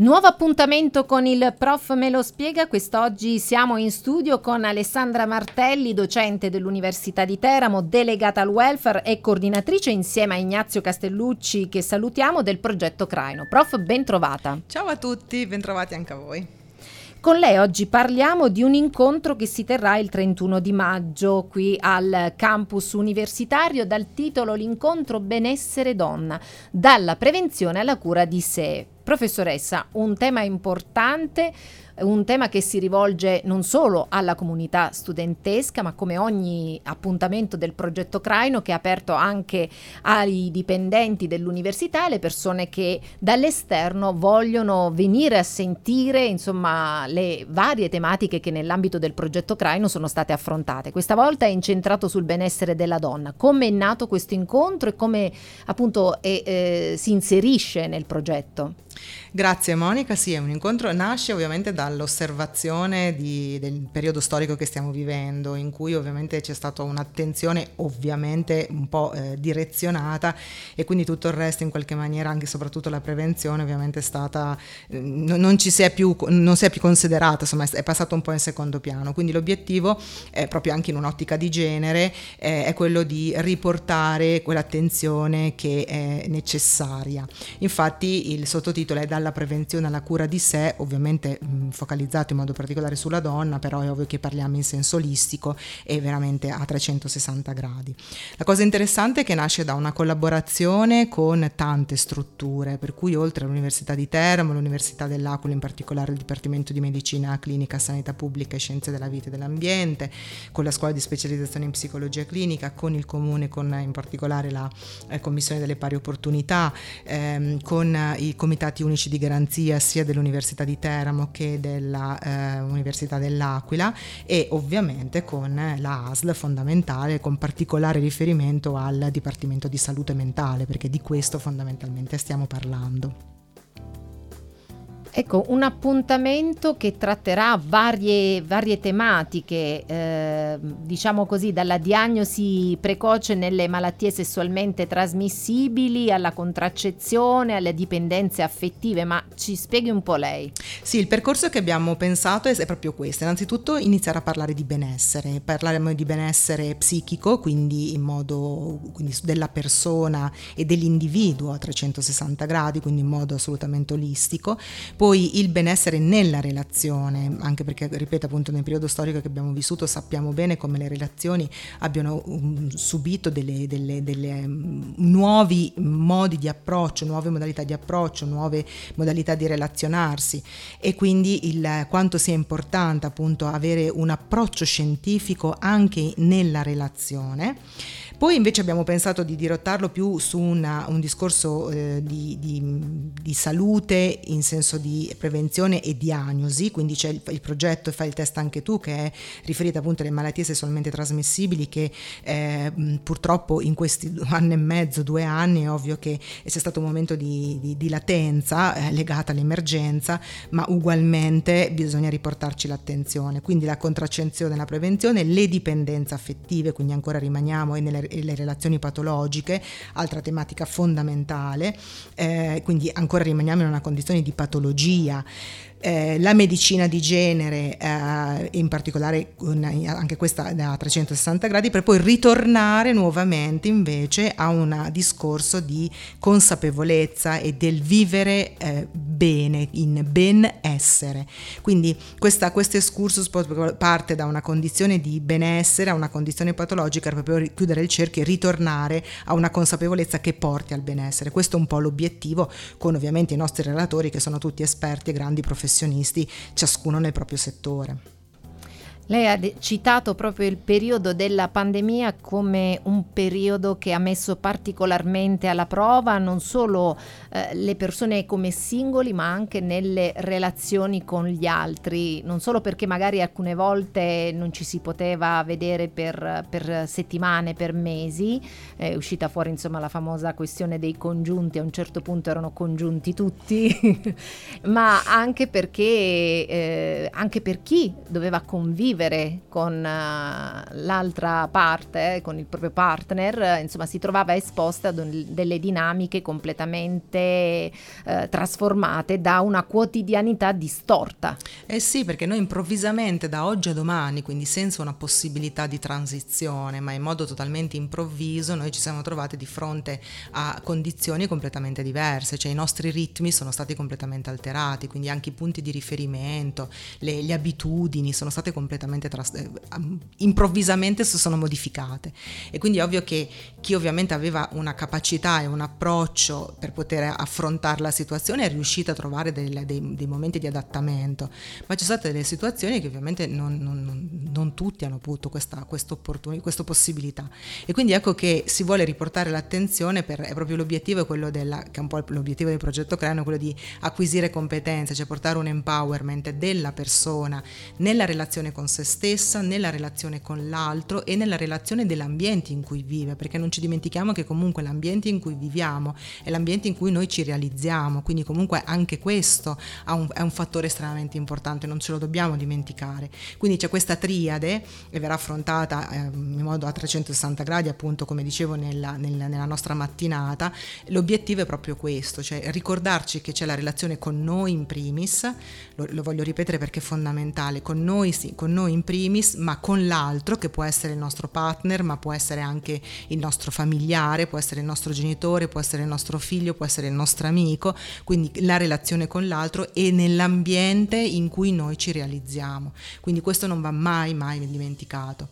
Nuovo appuntamento con il prof me lo spiega, quest'oggi siamo in studio con Alessandra Martelli, docente dell'Università di Teramo, delegata al welfare e coordinatrice insieme a Ignazio Castellucci che salutiamo del progetto Craino. Prof, ben trovata. Ciao a tutti, ben trovati anche a voi. Con lei oggi parliamo di un incontro che si terrà il 31 di maggio qui al campus universitario dal titolo L'incontro benessere donna, dalla prevenzione alla cura di sé. Professoressa, un tema importante un tema che si rivolge non solo alla comunità studentesca, ma come ogni appuntamento del progetto Craino che è aperto anche ai dipendenti dell'università alle persone che dall'esterno vogliono venire a sentire insomma le varie tematiche che nell'ambito del progetto Craino sono state affrontate. Questa volta è incentrato sul benessere della donna. Come è nato questo incontro e come appunto è, eh, si inserisce nel progetto? Grazie Monica, sì, è un incontro, nasce ovviamente dall'osservazione di, del periodo storico che stiamo vivendo, in cui ovviamente c'è stata un'attenzione ovviamente un po' eh, direzionata e quindi tutto il resto in qualche maniera, anche e soprattutto la prevenzione ovviamente è stata, eh, non, ci si è più, non si è più considerata, insomma è passato un po' in secondo piano, quindi l'obiettivo è proprio anche in un'ottica di genere eh, è quello di riportare quell'attenzione che è necessaria. Infatti il sottotitolo è da dalla prevenzione alla cura di sé, ovviamente mh, focalizzato in modo particolare sulla donna, però è ovvio che parliamo in senso olistico e veramente a 360 gradi. La cosa interessante è che nasce da una collaborazione con tante strutture, per cui oltre all'Università di Teramo, l'Università dell'Aquila, in particolare il Dipartimento di Medicina Clinica, Sanità Pubblica e Scienze della Vita e dell'Ambiente, con la scuola di specializzazione in psicologia clinica, con il comune, con in particolare la eh, Commissione delle pari opportunità, ehm, con eh, i comitati unici uffici di garanzia sia dell'Università di Teramo che dell'Università eh, dell'Aquila e ovviamente con la ASL fondamentale con particolare riferimento al Dipartimento di Salute Mentale perché di questo fondamentalmente stiamo parlando. Ecco, un appuntamento che tratterà varie, varie tematiche, eh, diciamo così, dalla diagnosi precoce nelle malattie sessualmente trasmissibili alla contraccezione, alle dipendenze affettive, ma ci spieghi un po' lei. Sì, il percorso che abbiamo pensato è proprio questo. Innanzitutto iniziare a parlare di benessere, parleremo di benessere psichico, quindi in modo quindi della persona e dell'individuo a 360 gradi, quindi in modo assolutamente olistico. Poi il benessere nella relazione, anche perché, ripeto, appunto nel periodo storico che abbiamo vissuto sappiamo bene come le relazioni abbiano um, subito delle um, nuovi modi di approccio, nuove modalità di approccio, nuove modalità di relazionarsi e quindi il, quanto sia importante appunto avere un approccio scientifico anche nella relazione. Poi invece abbiamo pensato di dirottarlo più su una, un discorso eh, di, di, di, salute in senso di prevenzione e diagnosi, quindi c'è il, il, progetto Fai il test anche tu che è riferito appunto alle malattie sessualmente trasmissibili che eh, purtroppo in questi anni e mezzo, due anni è ovvio che c'è stato un momento di, di latenza eh, legata all'emergenza, ma ugualmente bisogna riportarci l'attenzione, quindi la contraccezione, la prevenzione, le dipendenze affettive, quindi ancora rimaniamo e nelle le relazioni patologiche, altra tematica fondamentale, eh, quindi ancora rimaniamo in una condizione di patologia. Eh, la medicina di genere, eh, in particolare anche questa da 360 gradi, per poi ritornare nuovamente invece a un discorso di consapevolezza e del vivere eh, bene, in benessere. Quindi questa, questo excursus parte da una condizione di benessere a una condizione patologica poi chiudere il cerchio e ritornare a una consapevolezza che porti al benessere. Questo è un po' l'obiettivo con ovviamente i nostri relatori che sono tutti esperti e grandi professionisti, ciascuno nel proprio settore. Lei ha citato proprio il periodo della pandemia come un periodo che ha messo particolarmente alla prova non solo eh, le persone come singoli ma anche nelle relazioni con gli altri, non solo perché magari alcune volte non ci si poteva vedere per, per settimane, per mesi, è uscita fuori insomma la famosa questione dei congiunti, a un certo punto erano congiunti tutti, ma anche perché eh, anche per chi doveva convivere con uh, l'altra parte, con il proprio partner, insomma si trovava esposta a delle dinamiche completamente uh, trasformate da una quotidianità distorta. Eh sì, perché noi improvvisamente da oggi a domani, quindi senza una possibilità di transizione, ma in modo totalmente improvviso, noi ci siamo trovati di fronte a condizioni completamente diverse, cioè i nostri ritmi sono stati completamente alterati, quindi anche i punti di riferimento, le, le abitudini sono state completamente tras- eh, improvvisamente si sono modificate. E quindi è ovvio che chi ovviamente aveva una capacità e un approccio per poter affrontare la situazione è riuscito a trovare dei, dei, dei momenti di adattamento, ma ci sono state delle situazioni che ovviamente non, non, non tutti hanno avuto questa, questa, possibilità. E quindi ecco che si vuole riportare l'attenzione per, è proprio l'obiettivo è quello della, che è un po' l'obiettivo del progetto Crano, quello di acquisire competenze, cioè portare un empowerment della persona nella relazione con se stessa, nella relazione con l'altro e nella relazione dell'ambiente in cui vive, perché non ci dimentichiamo che comunque l'ambiente in cui viviamo è l'ambiente in cui noi ci realizziamo, quindi comunque anche questo è un fattore estremamente importante, non ce lo dobbiamo dimenticare. Quindi c'è questa triade e verrà affrontata eh, in modo a 360 gradi, appunto come dicevo nella, nella, nostra mattinata. L'obiettivo è proprio questo, cioè ricordarci che c'è la relazione con noi in primis, lo, lo voglio ripetere perché fondamentale, con noi sì, con noi in primis, ma con l'altro che può essere il nostro partner, ma può essere anche il nostro familiare, può essere il nostro genitore, può essere il nostro figlio, può essere il nostro amico, quindi la relazione con l'altro e nell'ambiente in cui noi ci realizziamo. Quindi questo non va mai, mai dimenticato.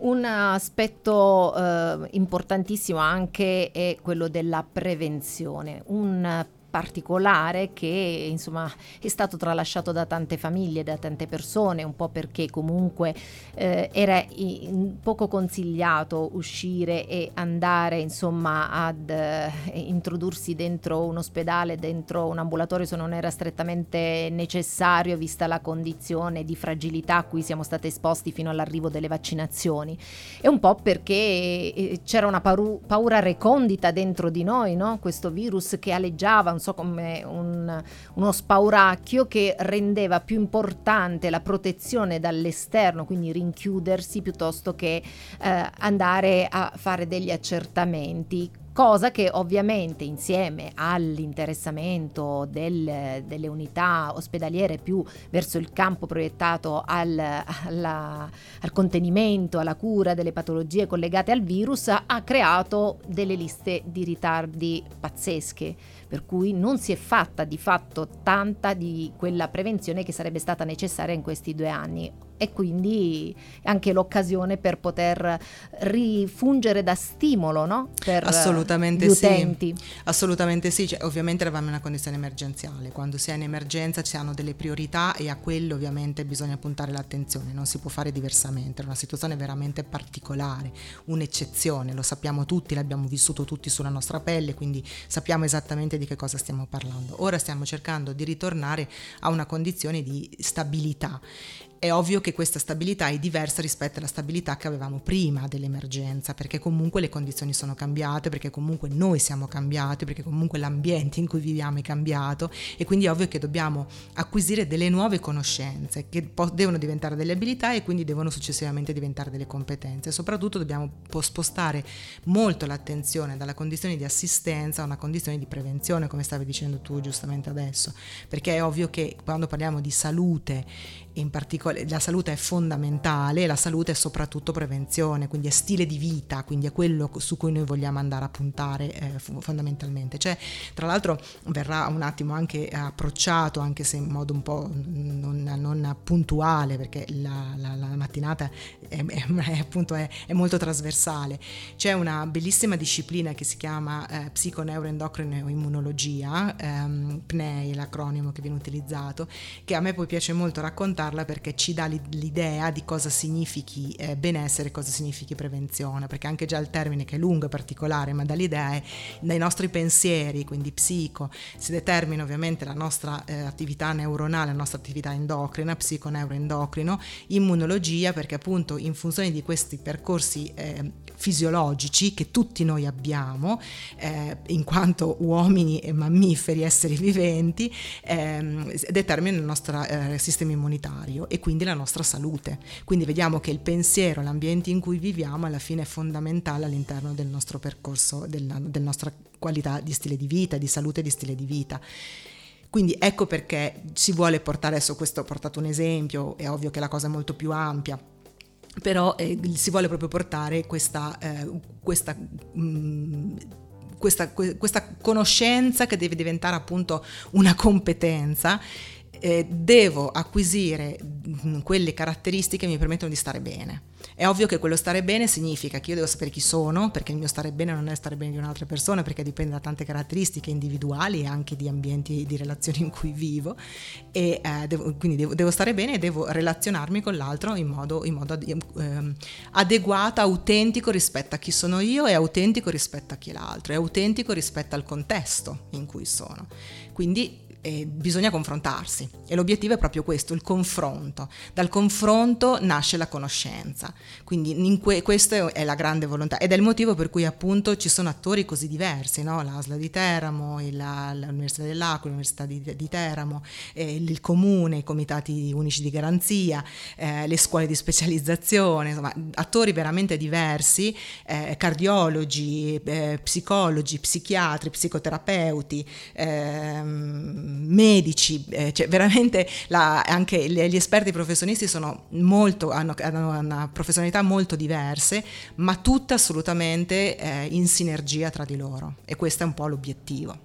Un aspetto eh, importantissimo anche è quello della prevenzione, un particolare che insomma è stato tralasciato da tante famiglie, da tante persone, un po' perché comunque eh, era in, poco consigliato uscire e andare insomma ad eh, introdursi dentro un ospedale, dentro un ambulatorio se non era strettamente necessario vista la condizione di fragilità a cui siamo stati esposti fino all'arrivo delle vaccinazioni e un po' perché eh, c'era una paru- paura recondita dentro di noi, no? questo virus che aleggiava non so come un, uno spauracchio che rendeva più importante la protezione dall'esterno, quindi rinchiudersi piuttosto che eh, andare a fare degli accertamenti cosa che ovviamente insieme all'interessamento del, delle unità ospedaliere più verso il campo proiettato al, alla, al, contenimento, alla cura delle patologie collegate al virus, ha creato delle liste di ritardi pazzesche, per cui non si è fatta di fatto tanta di quella prevenzione che sarebbe stata necessaria in questi due anni e quindi anche l'occasione per poter rifungere da stimolo no? per assolutamente gli utenti. Sì. Assolutamente sì, cioè, ovviamente eravamo in una condizione emergenziale, quando si è in emergenza ci hanno delle priorità e a quello ovviamente bisogna puntare l'attenzione, non si può fare diversamente, è una situazione veramente particolare, un'eccezione, lo sappiamo tutti, l'abbiamo vissuto tutti sulla nostra pelle, quindi sappiamo esattamente di che cosa stiamo parlando. Ora stiamo cercando di ritornare a una condizione di stabilità è ovvio che questa stabilità è diversa rispetto alla stabilità che avevamo prima dell'emergenza, perché comunque le condizioni sono cambiate, perché comunque noi siamo cambiati, perché comunque l'ambiente in cui viviamo è cambiato e quindi è ovvio che dobbiamo acquisire delle nuove conoscenze che po- devono diventare delle abilità e quindi devono successivamente diventare delle competenze. Soprattutto dobbiamo spostare molto l'attenzione dalla condizione di assistenza a una condizione di prevenzione, come stavi dicendo tu giustamente adesso, perché è ovvio che quando parliamo di salute in particolare la salute è fondamentale, la salute è soprattutto prevenzione, quindi è stile di vita, quindi è quello su cui noi vogliamo andare a puntare eh, fondamentalmente. Cioè, tra l'altro verrà un attimo anche approcciato, anche se in modo un po' non, non puntuale, perché la, la, la mattinata è, è, è, appunto è, molto trasversale. C'è una bellissima disciplina che si chiama eh, psiconeuroendocrino immunologia, ehm, PNEI l'acronimo che viene utilizzato, che a me poi piace molto raccontare parla perché ci dà l'idea di cosa significhi eh, benessere cosa significhi prevenzione, perché anche già il termine che è lungo e particolare, ma dà l'idea è dai nostri pensieri, quindi psico, si determina ovviamente la nostra eh, attività neuronale, la nostra attività endocrina, psiconeuroendocrino, immunologia, perché appunto in funzione di questi percorsi eh, fisiologici che tutti noi abbiamo, eh, in quanto uomini e mammiferi, esseri viventi, ehm, determina il nostro eh, sistema immunitario e quindi la nostra salute. Quindi vediamo che il pensiero, l'ambiente in cui viviamo alla fine è fondamentale all'interno del nostro percorso, della, della nostra qualità di stile di vita, di salute e di stile di vita. Quindi ecco perché si vuole portare, adesso questo ho portato un esempio, è ovvio che la cosa è molto più ampia, però eh, si vuole proprio portare questa, eh, questa mh, mm, questa, questa, conoscenza che deve diventare appunto una competenza eh, devo acquisire mm, quelle caratteristiche che mi permettono di stare bene. È ovvio che quello stare bene significa che io devo sapere chi sono, perché il mio stare bene non è stare bene di un'altra persona, perché dipende da tante caratteristiche individuali e anche di ambienti di relazioni in cui vivo. E eh, devo, quindi devo, devo, stare bene e devo relazionarmi con l'altro in modo, in modo eh, adeguato, autentico rispetto a chi sono io e autentico rispetto a chi è l'altro, e autentico rispetto al contesto in cui sono. Quindi eh, bisogna confrontarsi e l'obiettivo è proprio questo, il confronto. Dal confronto nasce la conoscenza, quindi que- questa è la grande volontà ed è il motivo per cui appunto ci sono attori così diversi, no? l'ASLA di Teramo, il, l'Università dell'Aquila, l'Università di, di Teramo, eh, il Comune, i comitati unici di garanzia, eh, le scuole di specializzazione, insomma attori veramente diversi, eh, cardiologi, eh, psicologi, psichiatri, psicoterapeuti, ehm, medici, eh, cioè veramente la, anche gli esperti professionisti sono molto, hanno, hanno, una professionalità molto diverse, ma tutte assolutamente eh, in sinergia tra di loro e questo è un po' l'obiettivo.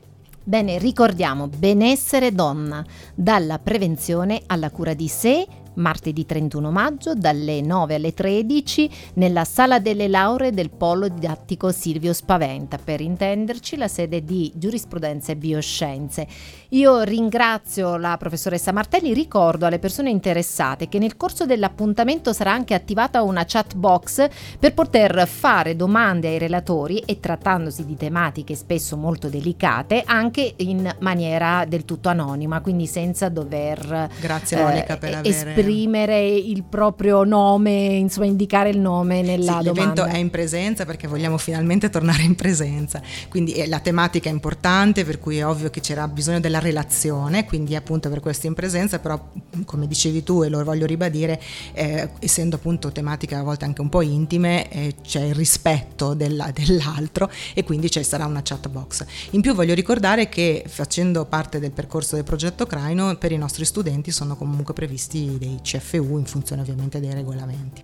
Bene, ricordiamo benessere donna, dalla prevenzione alla cura di sé martedì 31 maggio dalle 9 alle 13 nella sala delle lauree del Polo Didattico Silvio Spaventa, per intenderci la sede di giurisprudenza e bioscienze. Io ringrazio la professoressa Martelli, ricordo alle persone interessate che nel corso dell'appuntamento sarà anche attivata una chat box per poter fare domande ai relatori e trattandosi di tematiche spesso molto delicate anche in maniera del tutto anonima, quindi senza dover Grazie Monica eh, per aver esprimere il proprio nome, insomma indicare il nome nella sì, domanda. L'evento è in presenza perché vogliamo finalmente tornare in presenza, quindi eh, la tematica è importante per cui è ovvio che c'era bisogno della relazione, quindi appunto per questo in presenza, però come dicevi tu e lo voglio ribadire, eh, essendo appunto tematiche a volte anche un po' intime, eh, c'è il rispetto della, dell'altro e quindi ci sarà una chat box. In più voglio ricordare che facendo parte del percorso del progetto Craino per i nostri studenti sono comunque previsti dei CFU in funzione ovviamente dei regolamenti.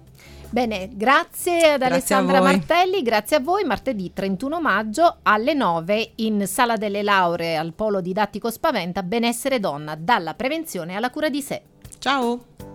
Bene, grazie ad grazie Alessandra Martelli, grazie a voi. Martedì 31 maggio alle 9 in Sala delle Lauree al Polo Didattico Spaventa, benessere donna, dalla prevenzione alla cura di sé. Ciao!